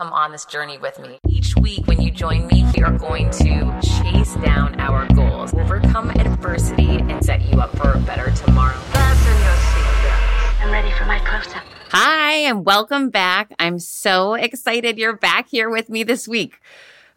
come on this journey with me. Each week, when you join me, we are going to chase down our goals, overcome adversity, and set you up for a better tomorrow. Fasten your seatbelts. I'm ready for my close up. Hi, and welcome back. I'm so excited you're back here with me this week.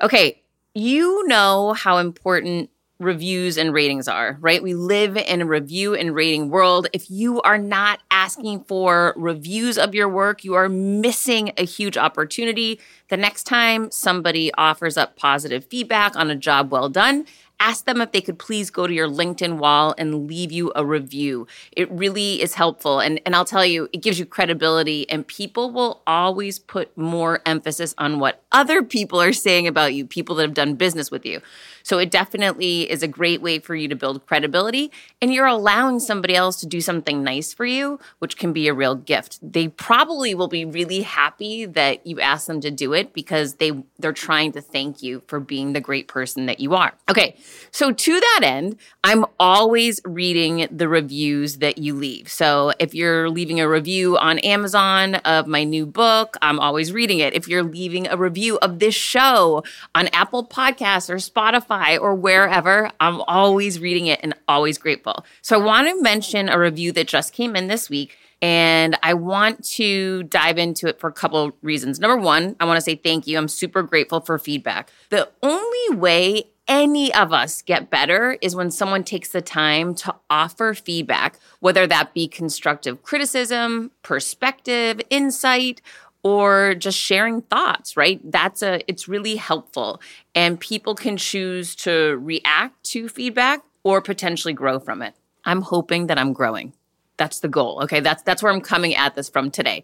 Okay, you know how important reviews and ratings are, right? We live in a review and rating world. If you are not asking for reviews of your work, you are missing a huge opportunity. The next time somebody offers up positive feedback on a job well done, ask them if they could please go to your LinkedIn wall and leave you a review. It really is helpful. And, and I'll tell you, it gives you credibility, and people will always put more emphasis on what other people are saying about you, people that have done business with you. So it definitely is a great way for you to build credibility. And you're allowing somebody else to do something nice for you, which can be a real gift. They probably will be really happy that you asked them to do it because they they're trying to thank you for being the great person that you are. Okay. So to that end, I'm always reading the reviews that you leave. So if you're leaving a review on Amazon of my new book, I'm always reading it. If you're leaving a review of this show on Apple Podcasts or Spotify, Spotify or wherever, I'm always reading it and always grateful. So I want to mention a review that just came in this week. And I want to dive into it for a couple reasons. Number one, I want to say thank you. I'm super grateful for feedback. The only way any of us get better is when someone takes the time to offer feedback, whether that be constructive criticism, perspective, insight, or just sharing thoughts, right? That's a it's really helpful and people can choose to react to feedback or potentially grow from it. I'm hoping that I'm growing. That's the goal. Okay? That's that's where I'm coming at this from today.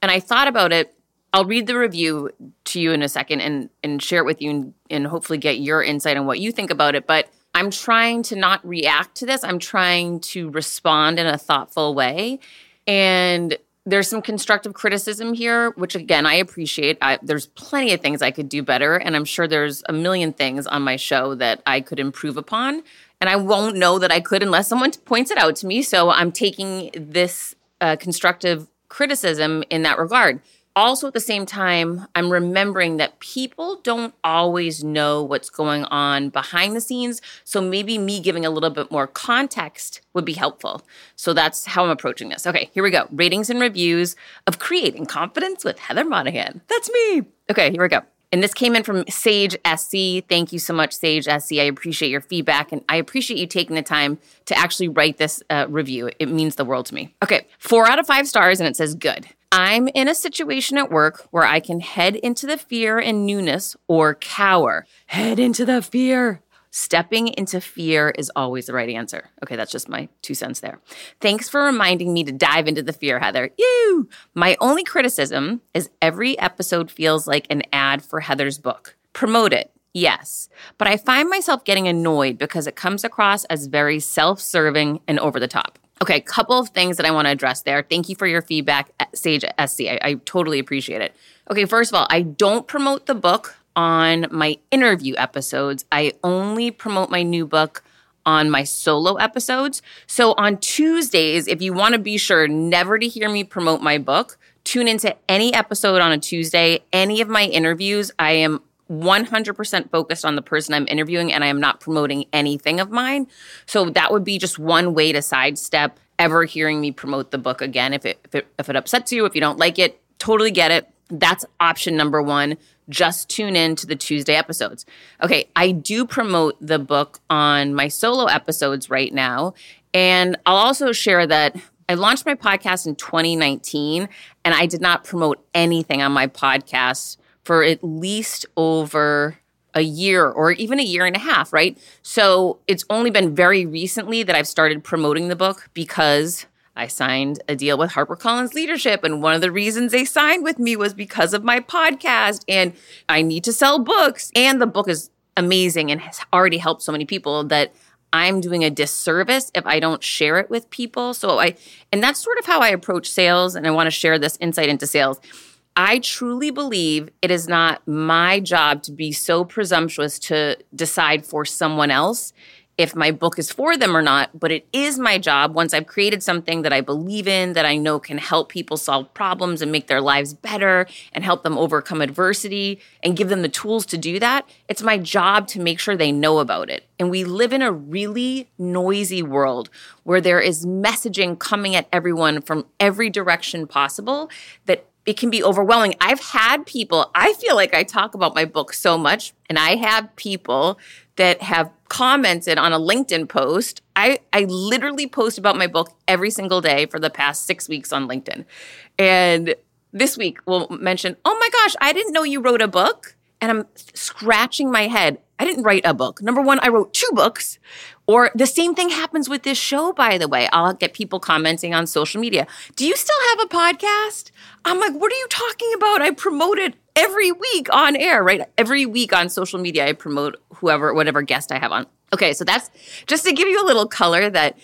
And I thought about it I'll read the review to you in a second and and share it with you and, and hopefully get your insight on what you think about it, but I'm trying to not react to this. I'm trying to respond in a thoughtful way. And there's some constructive criticism here, which again, I appreciate. I, there's plenty of things I could do better. And I'm sure there's a million things on my show that I could improve upon. And I won't know that I could unless someone points it out to me. So I'm taking this uh, constructive criticism in that regard also at the same time, I'm remembering that people don't always know what's going on behind the scenes. So maybe me giving a little bit more context would be helpful. So that's how I'm approaching this. Okay, here we go. Ratings and reviews of creating confidence with Heather Monahan. That's me. Okay, here we go. And this came in from Sage SC. Thank you so much, Sage SC. I appreciate your feedback and I appreciate you taking the time to actually write this uh, review. It means the world to me. Okay, four out of five stars, and it says good. I'm in a situation at work where I can head into the fear and newness or cower. Head into the fear. Stepping into fear is always the right answer. Okay, that's just my two cents there. Thanks for reminding me to dive into the fear, Heather. You. My only criticism is every episode feels like an ad for Heather's book. Promote it. Yes, but I find myself getting annoyed because it comes across as very self serving and over the top. Okay, a couple of things that I want to address there. Thank you for your feedback, eh, Sage SC. I, I totally appreciate it. Okay, first of all, I don't promote the book on my interview episodes. I only promote my new book on my solo episodes. So on Tuesdays, if you want to be sure never to hear me promote my book, tune into any episode on a Tuesday. Any of my interviews, I am 100% focused on the person I'm interviewing and I am not promoting anything of mine. So that would be just one way to sidestep ever hearing me promote the book again. If it, if it, if it upsets you, if you don't like it, totally get it. That's option number one. Just tune in to the Tuesday episodes. Okay, I do promote the book on my solo episodes right now. And I'll also share that I launched my podcast in 2019 and I did not promote anything on my podcast for at least over a year or even a year and a half, right? So it's only been very recently that I've started promoting the book because I signed a deal with HarperCollins Leadership. And one of the reasons they signed with me was because of my podcast. And I need to sell books. And the book is amazing and has already helped so many people that I'm doing a disservice if I don't share it with people. So I, and that's sort of how I approach sales. And I want to share this insight into sales I truly believe it is not my job to be so presumptuous to decide for someone else if my book is for them or not, but it is my job once I've created something that I believe in, that I know can help people solve problems and make their lives better and help them overcome adversity and give them the tools to do that. It's my job to make sure they know about it. And we live in a really noisy world where there is messaging coming at everyone from every direction possible that it can be overwhelming. I've had people, I feel like I talk about my book so much, and I have people that have commented on a LinkedIn post. I, I literally post about my book every single day for the past six weeks on LinkedIn. And this week we'll mention, oh my gosh, I didn't know you wrote a book. And I'm scratching my head. I didn't write a book. Number one, I wrote two books. Or the same thing happens with this show, by the way. I'll get people commenting on social media. Do you still have a podcast? I'm like, what are you talking about? I promote it every week on air, right? Every week on social media, I promote whoever, whatever guest I have on. Okay, so that's just to give you a little color that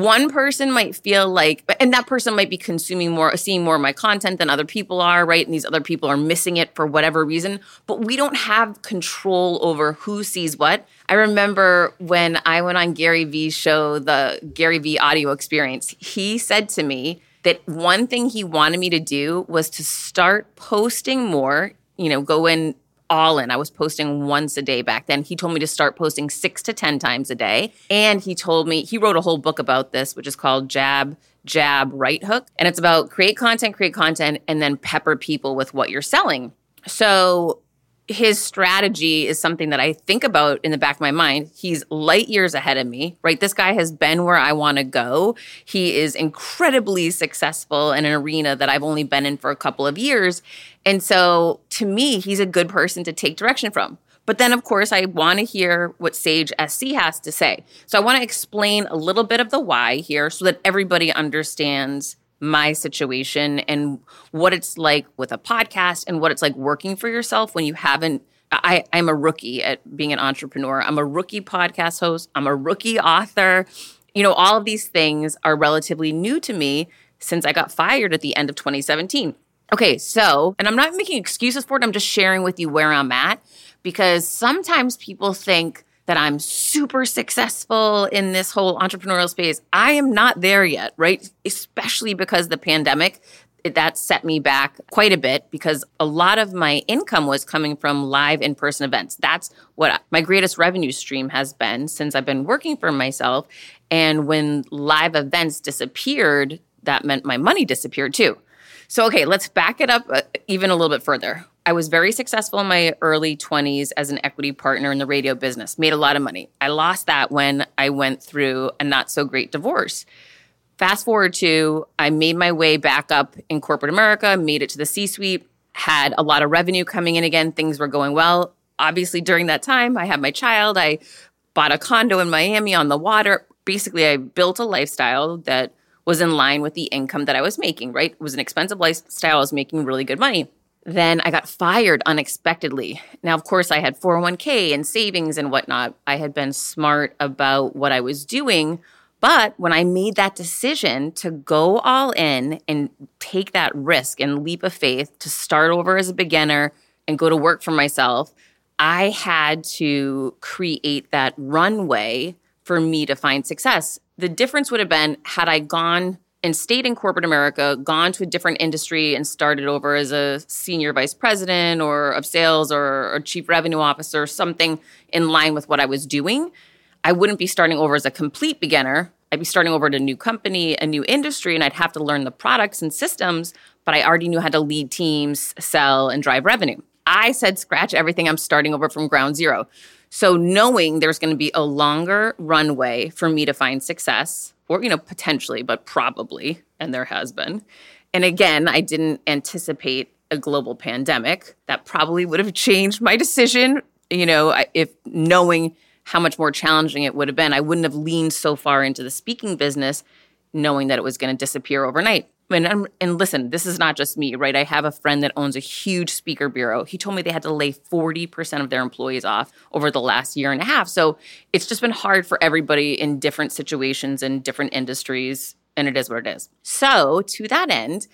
one person might feel like and that person might be consuming more seeing more of my content than other people are right? And these other people are missing it for whatever reason. But we don't have control over who sees what. I remember when i went on gary vee's show the gary vee audio experience he said to me that one thing he wanted me to do was to start posting more you know go in all in. I was posting once a day back then. He told me to start posting six to 10 times a day. And he told me, he wrote a whole book about this, which is called Jab, Jab, Right Hook. And it's about create content, create content, and then pepper people with what you're selling. So his strategy is something that I think about in the back of my mind. He's light years ahead of me, right? This guy has been where I want to go. He is incredibly successful in an arena that I've only been in for a couple of years. And so to me, he's a good person to take direction from. But then, of course, I want to hear what Sage SC has to say. So I want to explain a little bit of the why here so that everybody understands my situation and what it's like with a podcast and what it's like working for yourself when you haven't I, I'm a rookie at being an entrepreneur. I'm a rookie podcast host. I'm a rookie author. You know, all of these things are relatively new to me since I got fired at the end of 2017. Okay, so, and I'm not making excuses for it. I'm just sharing with you where I'm at because sometimes people think that I'm super successful in this whole entrepreneurial space. I am not there yet, right? Especially because the pandemic that set me back quite a bit because a lot of my income was coming from live in person events. That's what my greatest revenue stream has been since I've been working for myself. And when live events disappeared, that meant my money disappeared too. So, okay, let's back it up uh, even a little bit further. I was very successful in my early 20s as an equity partner in the radio business, made a lot of money. I lost that when I went through a not so great divorce. Fast forward to I made my way back up in corporate America, made it to the C suite, had a lot of revenue coming in again, things were going well. Obviously, during that time, I had my child, I bought a condo in Miami on the water. Basically, I built a lifestyle that was in line with the income that I was making, right? It was an expensive lifestyle. I was making really good money. Then I got fired unexpectedly. Now, of course, I had 401k and savings and whatnot. I had been smart about what I was doing. But when I made that decision to go all in and take that risk and leap of faith to start over as a beginner and go to work for myself, I had to create that runway for me to find success. The difference would have been had I gone and stayed in corporate America, gone to a different industry and started over as a senior vice president or of sales or, a chief revenue officer, something in line with what I was doing, I wouldn't be starting over as a complete beginner. I'd be starting over at a new company, a new industry, and I'd have to learn the products and systems, but I already knew how to lead teams, sell, and drive revenue. I said, scratch everything, I'm starting over from ground zero. So, knowing there's going to be a longer runway for me to find success, or, you know, potentially, but probably, and there has been. And again, I didn't anticipate a global pandemic. That probably would have changed my decision, you know, if knowing how much more challenging it would have been. I wouldn't have leaned so far into the speaking business knowing that it was going to disappear overnight. And, and listen, this is not just me, right? I have a friend that owns a huge speaker bureau. He told me they had to lay 40% of their employees off over the last year and a half. So it's just been hard for everybody in different situations and different industries. And it is what it is. So to that end,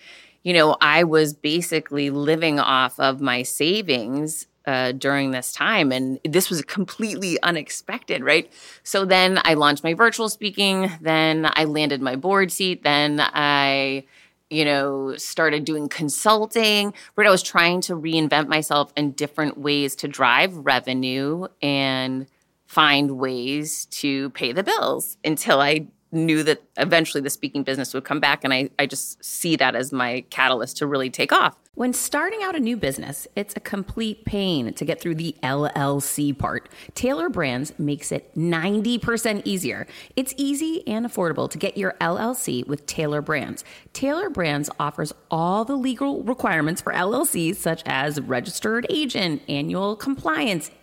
you know, I was basically living off of my savings uh, during this time. And this was completely unexpected, right? So then I launched my virtual speaking. Then I landed my board seat. Then I you know, started doing consulting, but I was trying to reinvent myself in different ways to drive revenue and find ways to pay the bills until I knew that eventually the speaking business would come back. And I, I just see that as my catalyst to really take off. When starting out a new business, it's a complete pain to get through the LLC part. Tailor Brands makes it 90% easier. It's easy and affordable to get your LLC with Tailor Brands. Tailor Brands offers all the legal requirements for LLCs, such as registered agent, annual compliance,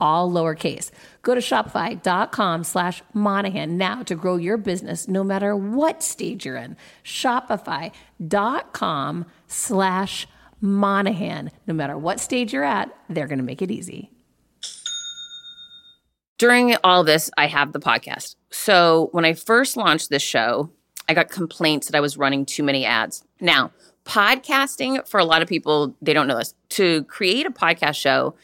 all lowercase. Go to shopify.com slash Monahan now to grow your business no matter what stage you're in. Shopify.com slash Monahan. No matter what stage you're at, they're going to make it easy. During all this, I have the podcast. So when I first launched this show, I got complaints that I was running too many ads. Now, podcasting, for a lot of people, they don't know this. To create a podcast show,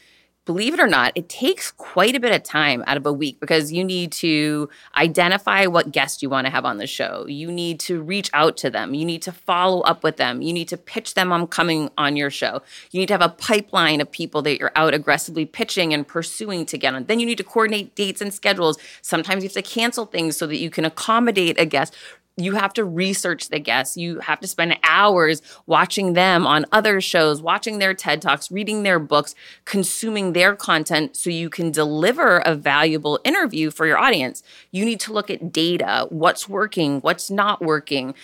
believe it or not, it takes quite a bit of time out of a week because you need to identify what guest you want to have on the show. You need to reach out to them. You need to follow up with them. You need to pitch them on coming on your show. You need to have a pipeline of people that you're out aggressively pitching and pursuing to get on. Then you need to coordinate dates and schedules. Sometimes you have to cancel things so that you can accommodate a guest you have to research the guests. You have to spend hours watching them on other shows, watching their TED Talks, reading their books, consuming their content so you can deliver a valuable interview for your audience. You need to look at data, what's working, what's not working.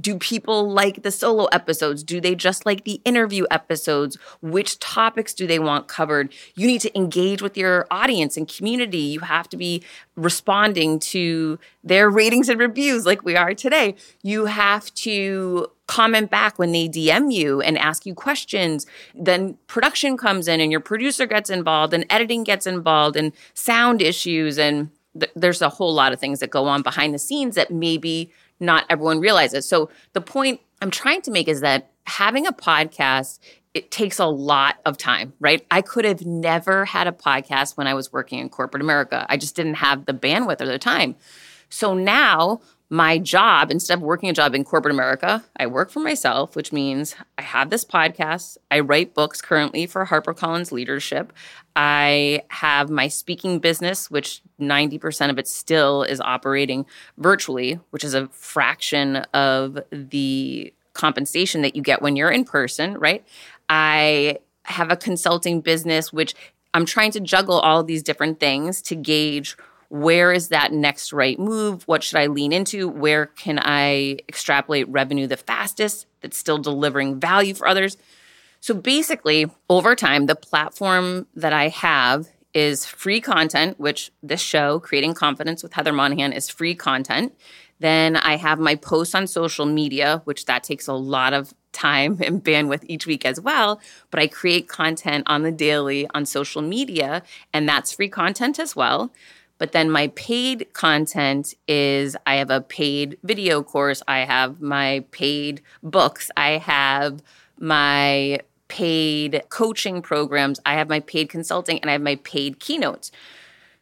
Do people like the solo episodes? Do they just like the interview episodes? Which topics do they want covered? You need to engage with your audience and community. You have to be responding to their ratings and reviews like we are today. You have to comment back when they DM you and ask you questions. Then production comes in and your producer gets involved and editing gets involved and sound issues and th- there's a whole lot of things that go on behind the scenes that maybe not everyone realizes. So the point I'm trying to make is that having a podcast it takes a lot of time, right? I could have never had a podcast when I was working in corporate America. I just didn't have the bandwidth or the time. So now my job, instead of working a job in corporate America, I work for myself, which means I have this podcast. I write books currently for HarperCollins Leadership. I have my speaking business, which 90% of it still is operating virtually, which is a fraction of the compensation that you get when you're in person, right? I have a consulting business, which I'm trying to juggle all these different things to gauge where is that next right move? What should I lean into? Where can I extrapolate revenue the fastest that's still delivering value for others? So basically, over time, the platform that I have is free content, which this show, Creating Confidence with Heather Monahan, is free content. Then I have my posts on social media, which that takes a lot of time and bandwidth each week as well. But I create content on the daily on social media, and that's free content as well. But then my paid content is I have a paid video course, I have my paid books, I have my paid coaching programs, I have my paid consulting, and I have my paid keynotes.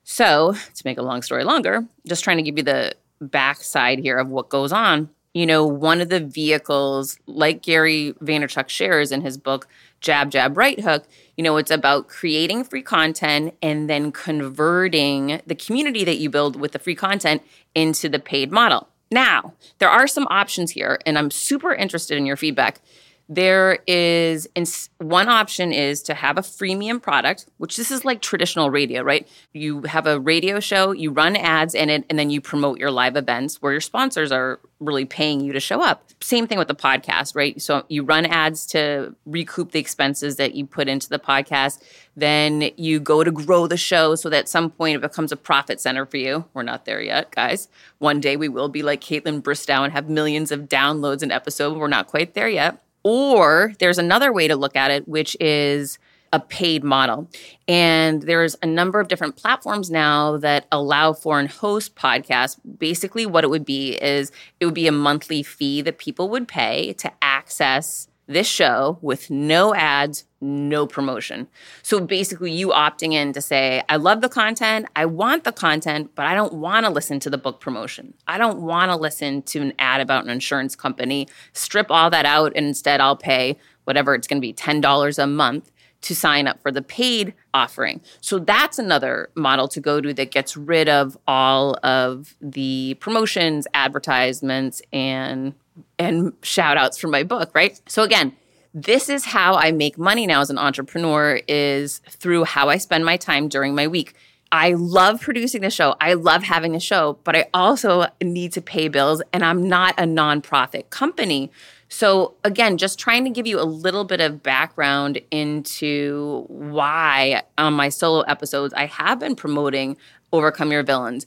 So, to make a long story longer, just trying to give you the backside here of what goes on. You know, one of the vehicles, like Gary Vaynerchuk shares in his book, Jab, Jab, Right Hook, you know, it's about creating free content and then converting the community that you build with the free content into the paid model. Now, there are some options here, and I'm super interested in your feedback. There is one option is to have a freemium product, which this is like traditional radio, right? You have a radio show, you run ads in it, and then you promote your live events where your sponsors are really paying you to show up. Same thing with the podcast, right? So you run ads to recoup the expenses that you put into the podcast. Then you go to grow the show so that at some point it becomes a profit center for you. We're not there yet, guys. One day we will be like Kaitlyn Bristowe and have millions of downloads an episode. We're not quite there yet. Or there's another way to look at it, which is a paid model. And there's a number of different platforms now that allow for and host podcasts. Basically, what it would be is it would be a monthly fee that people would pay to access this show with no ads, no promotion. So basically, you opting in to say, I love the content, I want the content, but I don't want to listen to the book promotion. I don't want to listen to an ad about an insurance company. Strip all that out, and instead, I'll pay whatever it's going to be $10 a month to sign up for the paid offering. So that's another model to go to that gets rid of all of the promotions, advertisements, and and shout outs for my book, right? So again, this is how I make money now as an entrepreneur is through how I spend my time during my week. I love producing the show. I love having a show, but I also need to pay bills and I'm not a nonprofit company. So, again, just trying to give you a little bit of background into why on my solo episodes I have been promoting Overcome Your Villains.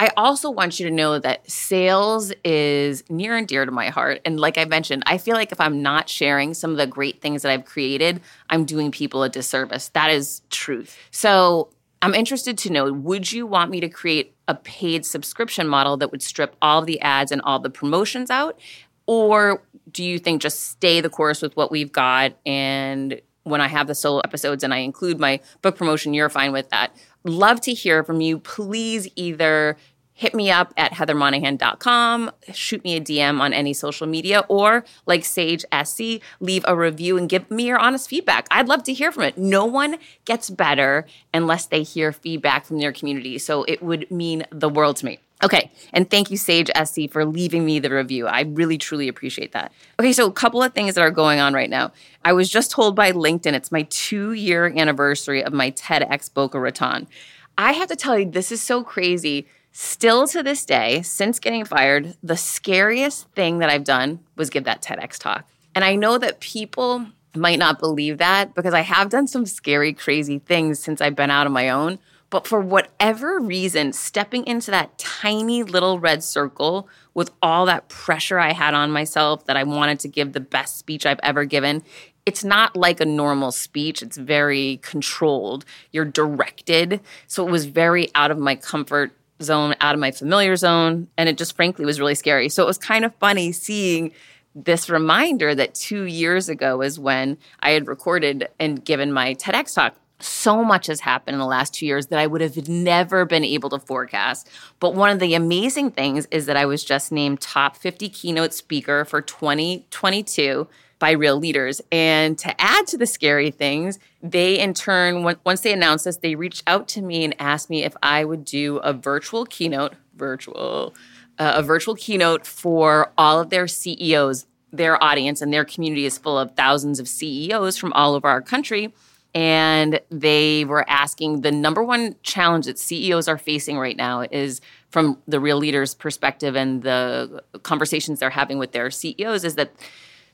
I also want you to know that sales is near and dear to my heart. And like I mentioned, I feel like if I'm not sharing some of the great things that I've created, I'm doing people a disservice. That is truth. So I'm interested to know would you want me to create a paid subscription model that would strip all the ads and all the promotions out? Or do you think just stay the course with what we've got and when I have the solo episodes and I include my book promotion, you're fine with that. Love to hear from you. Please either hit me up at heathermonahan.com, shoot me a DM on any social media, or like Sage SC, leave a review and give me your honest feedback. I'd love to hear from it. No one gets better unless they hear feedback from their community. So it would mean the world to me. Okay, and thank you, Sage SC, for leaving me the review. I really, truly appreciate that. Okay, so a couple of things that are going on right now. I was just told by LinkedIn it's my two year anniversary of my TEDx Boca Raton. I have to tell you, this is so crazy Still to this day, since getting fired, the scariest thing that I've done was give that TEDx talk. And I know that people might not believe that because I have done some scary, crazy things since I've been out on my own. But for whatever reason, stepping into that tiny little red circle with all that pressure I had on myself that I wanted to give the best speech I've ever given, it's not like a normal speech. It's very controlled. You're directed. So it was very out of my comfort zone, out of my familiar zone. And it just frankly was really scary. So it was kind of funny seeing this reminder that two years ago is when I had recorded and given my TEDx talk. So much has happened in the last two years that I would have never been able to forecast. But one of the amazing things is that I was just named top 50 keynote speaker for 2022 by real leaders. And to add to the scary things, they in turn, once they announced this, they reached out to me and asked me if I would do a virtual keynote, virtual, uh, a virtual keynote for all of their CEOs. Their audience and their community is full of thousands of CEOs from all over our country. And they were asking the number one challenge that CEOs are facing right now is from the real leaders' perspective and the conversations they're having with their CEOs is that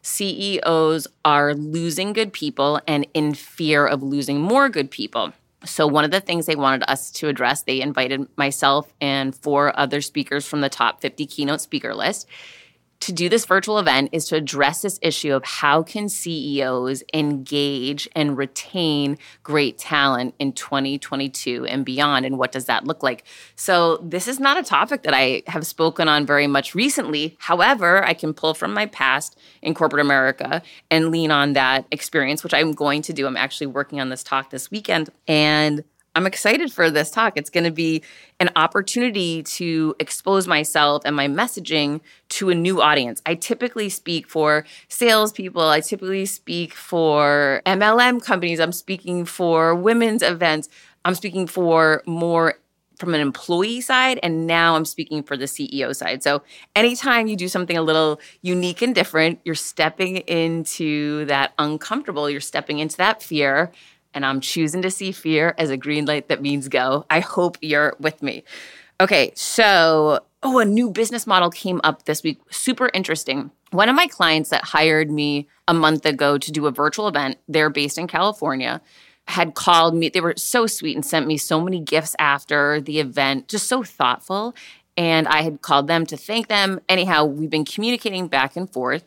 CEOs are losing good people and in fear of losing more good people. So, one of the things they wanted us to address, they invited myself and four other speakers from the top 50 keynote speaker list to do this virtual event is to address this issue of how can CEOs engage and retain great talent in 2022 and beyond and what does that look like. So this is not a topic that I have spoken on very much recently. However, I can pull from my past in corporate America and lean on that experience which I'm going to do. I'm actually working on this talk this weekend and I'm excited for this talk. It's going to be an opportunity to expose myself and my messaging to a new audience. I typically speak for salespeople. I typically speak for MLM companies. I'm speaking for women's events. I'm speaking for more from an employee side and now I'm speaking for the CEO side. So anytime you do something a little unique and different, you're stepping into that uncomfortable, you're stepping into that fear and I'm choosing to see fear as a green light that means go. I hope you're with me. Okay, so oh, a new business model came up this week. Super interesting. One of my clients that hired me a month ago to do a virtual event, they're based in California, had called me. They were so sweet and sent me so many gifts after the event, just so thoughtful. And I had called them to thank them. Anyhow, we've been communicating back and forth.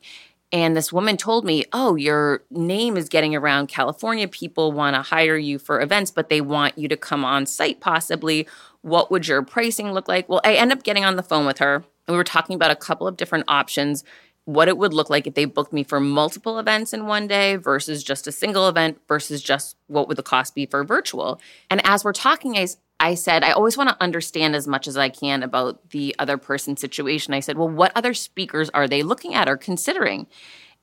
And this woman told me, Oh, your name is getting around California. People want to hire you for events, but they want you to come on site possibly. What would your pricing look like? Well, I end up getting on the phone with her and we were talking about a couple of different options, what it would look like if they booked me for multiple events in one day versus just a single event versus just what would the cost be for virtual. And as we're talking, I, I said, I always want to understand as much as I can about the other person's situation. I said, Well, what other speakers are they looking at or considering?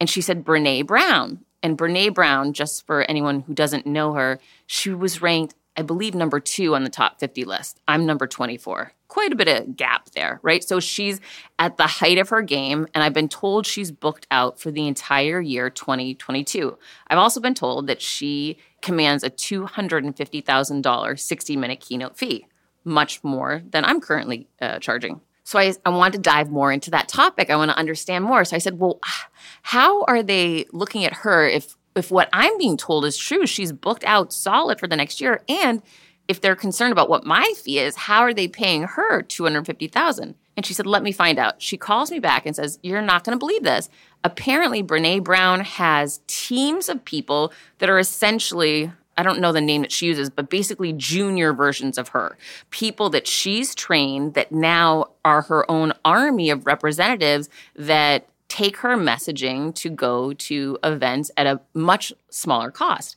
And she said, Brene Brown. And Brene Brown, just for anyone who doesn't know her, she was ranked, I believe, number two on the top 50 list. I'm number 24. Quite a bit of gap there, right? So she's at the height of her game, and I've been told she's booked out for the entire year 2022. I've also been told that she commands a $250,000 60 minute keynote fee, much more than I'm currently uh, charging. So I, I wanted to dive more into that topic. I want to understand more. So I said, well, how are they looking at her if if what I'm being told is true? She's booked out solid for the next year. And if they're concerned about what my fee is, how are they paying her 250,000? And she said, "Let me find out." She calls me back and says, "You're not going to believe this apparently Brene Brown has teams of people that are essentially I don't know the name that she uses, but basically junior versions of her. People that she's trained that now are her own army of representatives that take her messaging to go to events at a much smaller cost.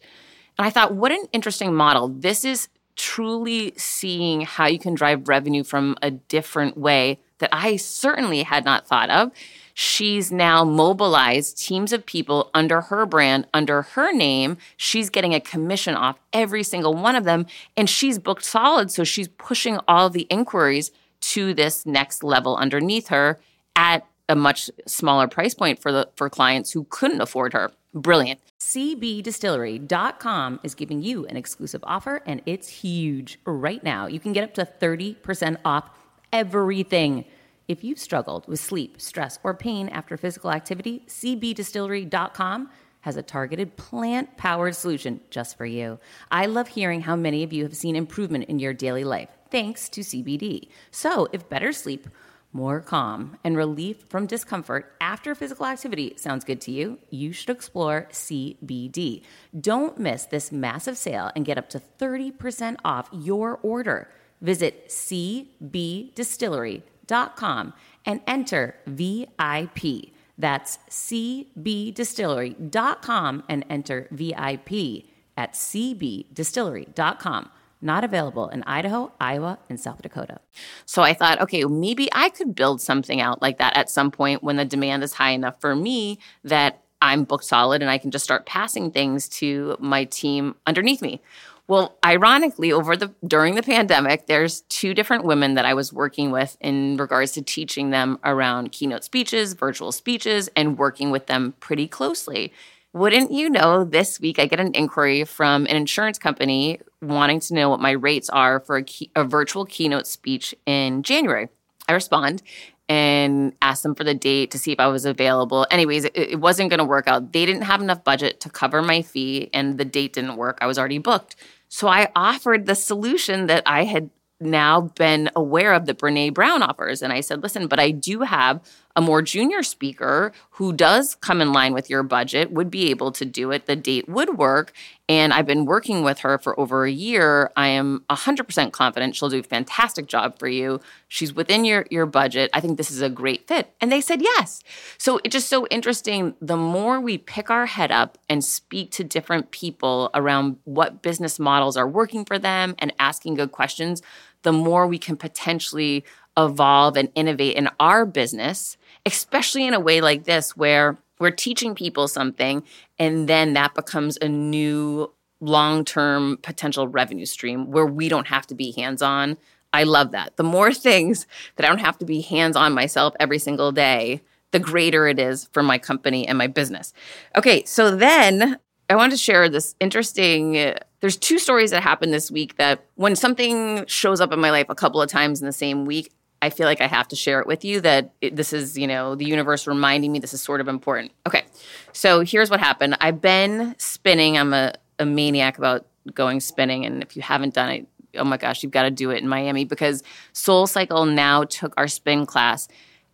And I thought, what an interesting model. This is truly seeing how you can drive revenue from a different way that I certainly had not thought of she's now mobilized teams of people under her brand, under her name. She's getting a commission off every single one of them, and she's booked solid. So she's pushing all the inquiries to this next level underneath her at a much smaller price point for the for clients who couldn't afford her. Brilliant. CBDistillery.com is giving you an exclusive offer and it's huge right now. You can get up to 30% off everything. If you've struggled with sleep, stress, or pain after physical activity, cbdistillery.com has a targeted plant powered solution just for you. I love hearing how many of you have seen improvement in your daily life thanks to CBD. So, if better sleep, more calm, and relief from discomfort after physical activity sounds good to you, you should explore CBD. Don't miss this massive sale and get up to 30% off your order. Visit cbdistillery.com and enter VIP. That's cbdistillery.com and enter VIP at cbdistillery.com. Not available in Idaho, Iowa, and South Dakota. So I thought, okay, maybe I could build something out like that at some point when the demand is high enough for me that I'm booked solid and I can just start passing things to my team underneath me. Well, ironically, over the during the pandemic, there's two different women that I was working with in regards to teaching them around keynote speeches, virtual speeches, and working with them pretty closely. Wouldn't you know, this week I get an inquiry from an insurance company wanting to know what my rates are for a, key, a virtual keynote speech in January. I respond and ask them for the date to see if I was available. Anyways, it, it wasn't going to work out. They didn't have enough budget to cover my fee, and the date didn't work. I was already booked. So I offered the solution that I had now been aware of that Brene Brown offers. And I said, listen, but I do have a more junior speaker who does come in line with your budget, would be able to do it. The date would work. And I've been working with her for over a year. I am 100% confident she'll do a fantastic job for you. She's within your, your budget. I think this is a great fit. And they said yes. So it's just so interesting. The more we pick our head up and speak to different people around what business models are working for them and asking good questions, the more we can potentially evolve and innovate in our business, especially in a way like this where we're teaching people something and then that becomes a new long term potential revenue stream where we don't have to be hands on. I love that. The more things that I don't have to be hands on myself every single day, the greater it is for my company and my business. Okay, so then I want to share this interesting. There's two stories that happened this week that when something shows up in my life a couple of times in the same week, I feel like I have to share it with you that it, this is, you know, the universe reminding me this is sort of important. Okay. So here's what happened. I've been spinning. I'm a, a maniac about going spinning. And if you haven't done it, oh my gosh, you've got to do it in Miami because Soul Cycle now took our spin class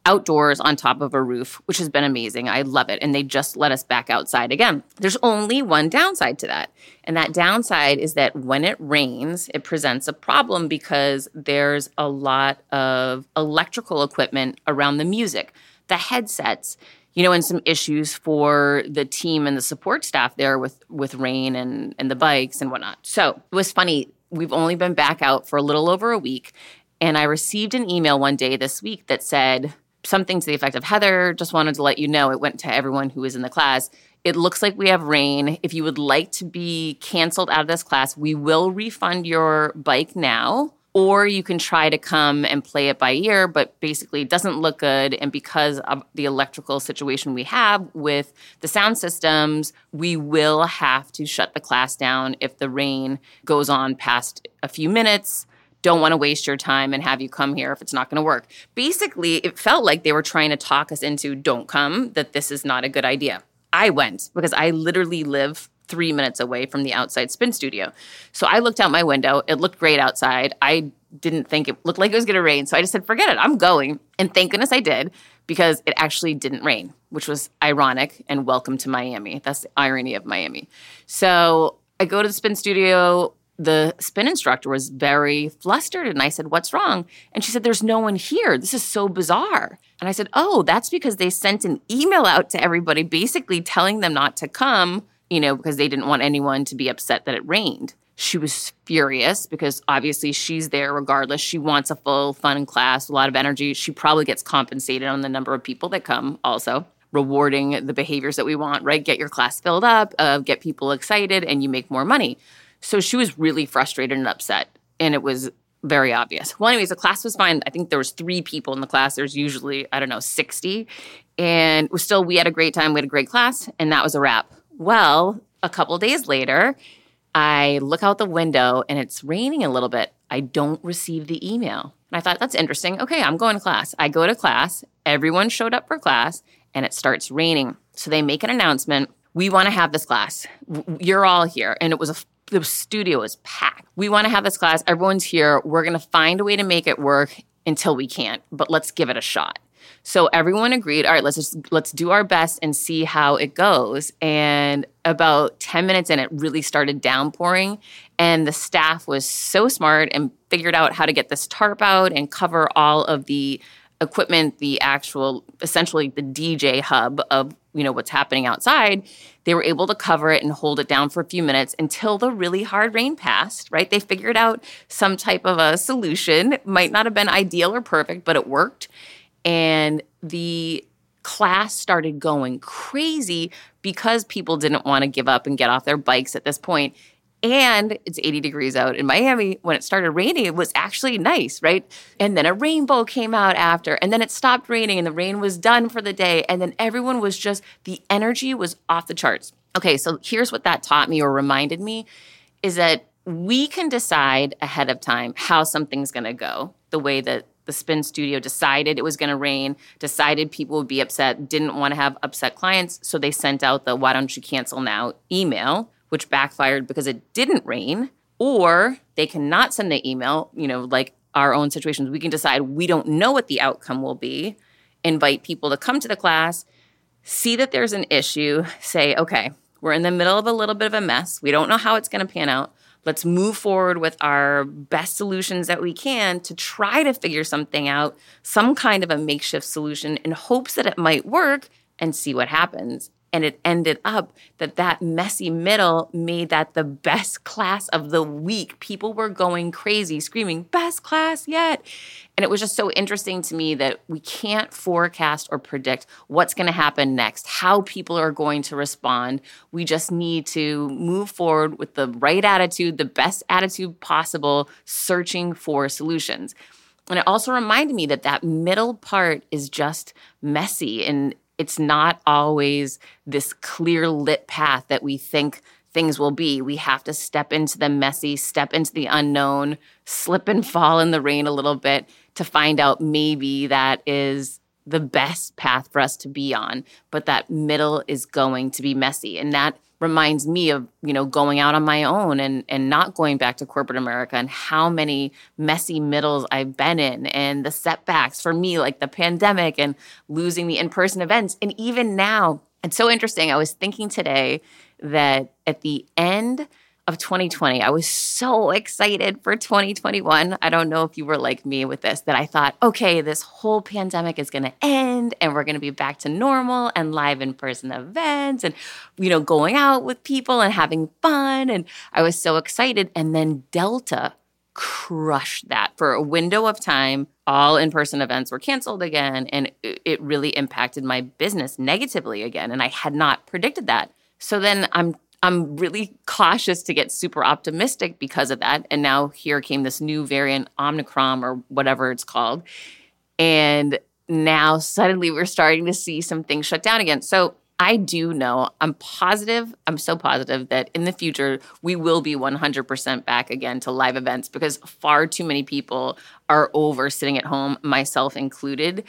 outdoors on top of a roof, which has been amazing. I love it. And they just let us back outside again. There's only one downside to that. And that downside is that when it rains, it presents a problem because there's a lot of electrical equipment around the music, the headsets, you know, and some issues for the team and the support staff there with with rain and and the bikes and whatnot. So it was funny. We've only been back out for a little over a week. And I received an email one day this week that said, something to the effect of Heather, just wanted to let you know it went to everyone who was in the class. It looks like we have rain. If you would like to be canceled out of this class, we will refund your bike now. Or you can try to come and play it by ear, but basically it doesn't look good. And because of the electrical situation we have with the sound systems, we will have to shut the class down if the rain goes on past a few minutes don't want to waste your time and have you come here if it's not going to work. Basically, it felt like they were trying to talk us into don't come, that this is not a good idea. I went because I literally live three minutes away from the outside spin studio. So I looked out my window. It looked great outside. I didn't think it looked like it was going to rain. So I just said, forget it, I'm going. And thank goodness I did because it actually didn't rain, which was ironic and welcome to Miami. That's the irony of Miami. So I go to the spin studio the spin instructor was very flustered and I said, What's wrong? And she said, There's no one here. This is so bizarre. And I said, Oh, that's because they sent an email out to everybody basically telling them not to come, you know, because they didn't want anyone to be upset that it rained. She was furious because obviously she's there regardless. She wants a full fun class, a lot of energy. She probably gets compensated on the number of people that come also rewarding the behaviors that we want, right? Get your class filled up, uh, get people excited, and you make more money. So she was really frustrated and upset. And it was very obvious. Well, anyways, the class was fine. I think there was three people in the class. There's usually, I don't know, 60. And was still, we had a great time. We had a great class. And that was a wrap. Well, a couple days later, I look out the window and it's raining a little bit. I don't receive the email. And I thought, that's interesting. Okay, I'm going to class. I go to class. Everyone showed up for class and it starts raining. So they make an announcement. We want to have this class. You're all here. And it was a the studio is packed. We want to have this class. Everyone's here. We're going to find a way to make it work until we can't, but let's give it a shot. So everyone agreed, all right, let's just let's do our best and see how it goes. And about 10 minutes in it really started downpouring and the staff was so smart and figured out how to get this tarp out and cover all of the equipment, the actual essentially the DJ hub of, you know, what's happening outside. They were able to cover it and hold it down for a few minutes until the really hard rain passed, right? They figured out some type of a solution. It might not have been ideal or perfect, but it worked and the class started going crazy because people didn't want to give up and get off their bikes at this point. And it's 80 degrees out in Miami. When it started raining, it was actually nice, right? And then a rainbow came out after, and then it stopped raining, and the rain was done for the day. And then everyone was just, the energy was off the charts. Okay, so here's what that taught me or reminded me is that we can decide ahead of time how something's gonna go, the way that the spin studio decided it was going to rain, decided people would be upset, didn't want to have upset clients. So they sent out the why don't you cancel now email, which backfired because it didn't rain. Or they cannot send the email, you know, like our own situations. We can decide we don't know what the outcome will be, invite people to come to the class, see that there's an issue, say, okay, we're in the middle of a little bit of a mess. We don't know how it's going to pan out let's move forward with our best solutions that we can to try to figure something out, some kind of a makeshift solution in hopes that it might work and see what happens. And it ended up that that messy middle made that the best class of the week. People were going crazy, screaming, best class yet. And it was just so interesting to me that we can't forecast or predict what's going to happen next, how people are going to respond. We just need to move forward with the right attitude, the best attitude possible, searching for solutions. And it also reminded me that that middle part is just messy and it's not always this clear lit path that we think things will be. We have to step into the messy, step into the unknown, slip and fall in the rain a little bit to find out maybe that is the best path for us to be on. But that middle is going to be messy. And that reminds me of, you know, going out on my own and and not going back to corporate America and how many messy middles I've been in and the setbacks for me, like the pandemic and losing the in-person events. And even now, it's so interesting. I was thinking today that at the end of 2020. I was so excited for 2021. I don't know if you were like me with this, that I thought, okay, this whole pandemic is going to end and we're going to be back to normal and live in person events and, you know, going out with people and having fun. And I was so excited. And then Delta crushed that for a window of time. All in person events were canceled again. And it really impacted my business negatively again. And I had not predicted that. So then I'm I'm really cautious to get super optimistic because of that. And now here came this new variant, Omicron or whatever it's called. And now suddenly we're starting to see some things shut down again. So I do know, I'm positive, I'm so positive that in the future we will be 100% back again to live events because far too many people are over sitting at home, myself included.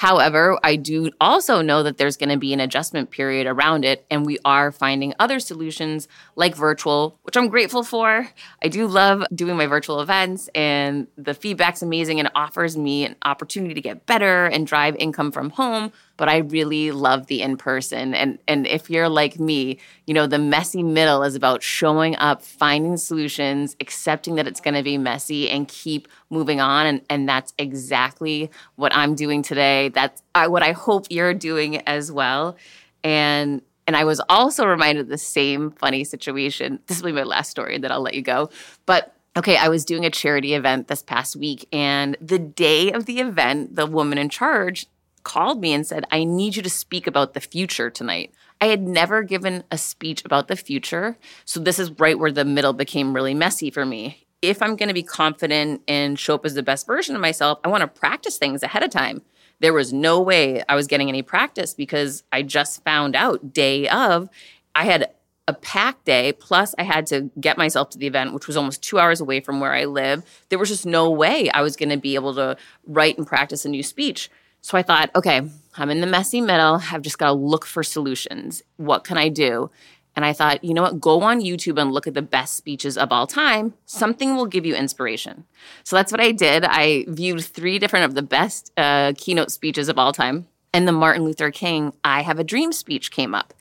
However, I do also know that there's going to be an adjustment period around it, and we are finding other solutions like virtual, which I'm grateful for. I do love doing my virtual events, and the feedback's amazing and offers me an opportunity to get better and drive income from home but I really love the in person. And and if you're like me, you know, the messy middle is about showing up, finding solutions, accepting that it's going to be messy and keep moving on and and that's exactly what I'm doing today. That's what I hope you're doing as well. And and I was also reminded of the same funny situation. This will be my last story, and then I'll let you go. But okay, I was doing a charity event this past week, and the day of the event, the woman in charge called me and said, I need you to speak about the future tonight. I had never given a speech about the future. So this is right where the middle became really messy for me. If I'm going to be confident and show up as the best version of myself, I want to practice things ahead of time. There was no way I was getting any practice because I just found out day of I had a packed day. Plus, I had to get myself to the event, which was almost two hours away from where I live. There was just no way I was going to be able to write and practice a new speech. So I thought, okay, I'm in the messy middle. I've just got to look for solutions. What can I do? And I thought, you know what? Go on YouTube and look at the best speeches of all time. Something will give you inspiration. So that's what I did. I viewed three different of the best uh, keynote speeches of all time. And the Martin Luther King I Have a Dream speech came up.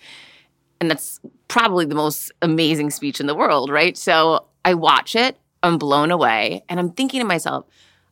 And that's probably the most amazing speech in the world, right? So I watch it, I'm blown away, and I'm thinking to myself,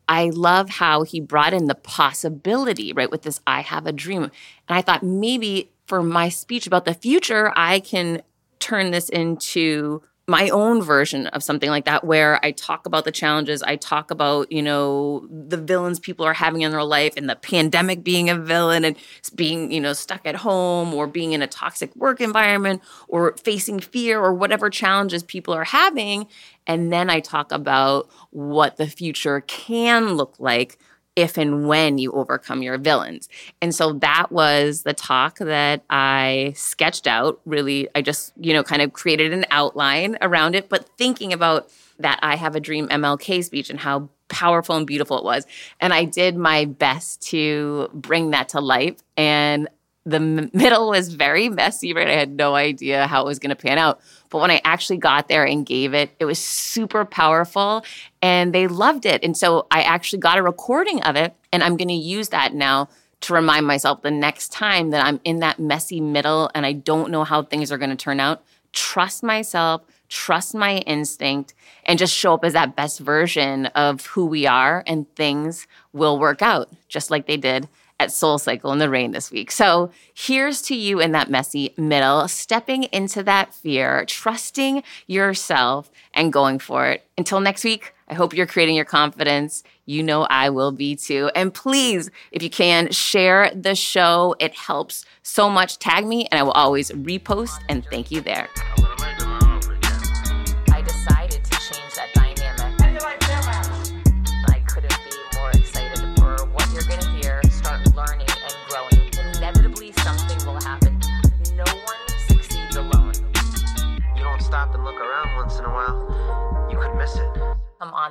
I love how he brought in the possibility, right, with this I have a dream. And I thought maybe for my speech about the future, I can turn this into my own version of something like that where I talk about the challenges, I talk about, you know, the villains people are having in their life and the pandemic being a villain and being, you know, stuck at home or being in a toxic work environment or facing fear or whatever challenges people are having. And then I talk about what the future can look like if and when you overcome your villains. And so that was the talk that I sketched out. Really, I just, you know, kind of created an outline around it, but thinking about that I have a dream MLK speech and how powerful and beautiful it was. And I did my best to bring that to life. And the middle was very messy, right? I had no idea how it was going to pan out. But when I actually got there and gave it, it was super powerful and they loved it. And so I actually got a recording of it and I'm going to use that now to remind myself the next time that I'm in that messy middle and I don't know how things are going to turn out. Trust myself, trust my instinct, and just show up as that best version of who we are, and things will work out just like they did at Soul Cycle in the rain this week. So here's to you in that messy middle, stepping into that fear, trusting yourself, and going for it. Until next week, I hope you're creating your confidence. You know I will be too. And please, if you can, share the show. It helps so much. Tag me, and I will always repost and thank you there.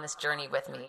This journey with me.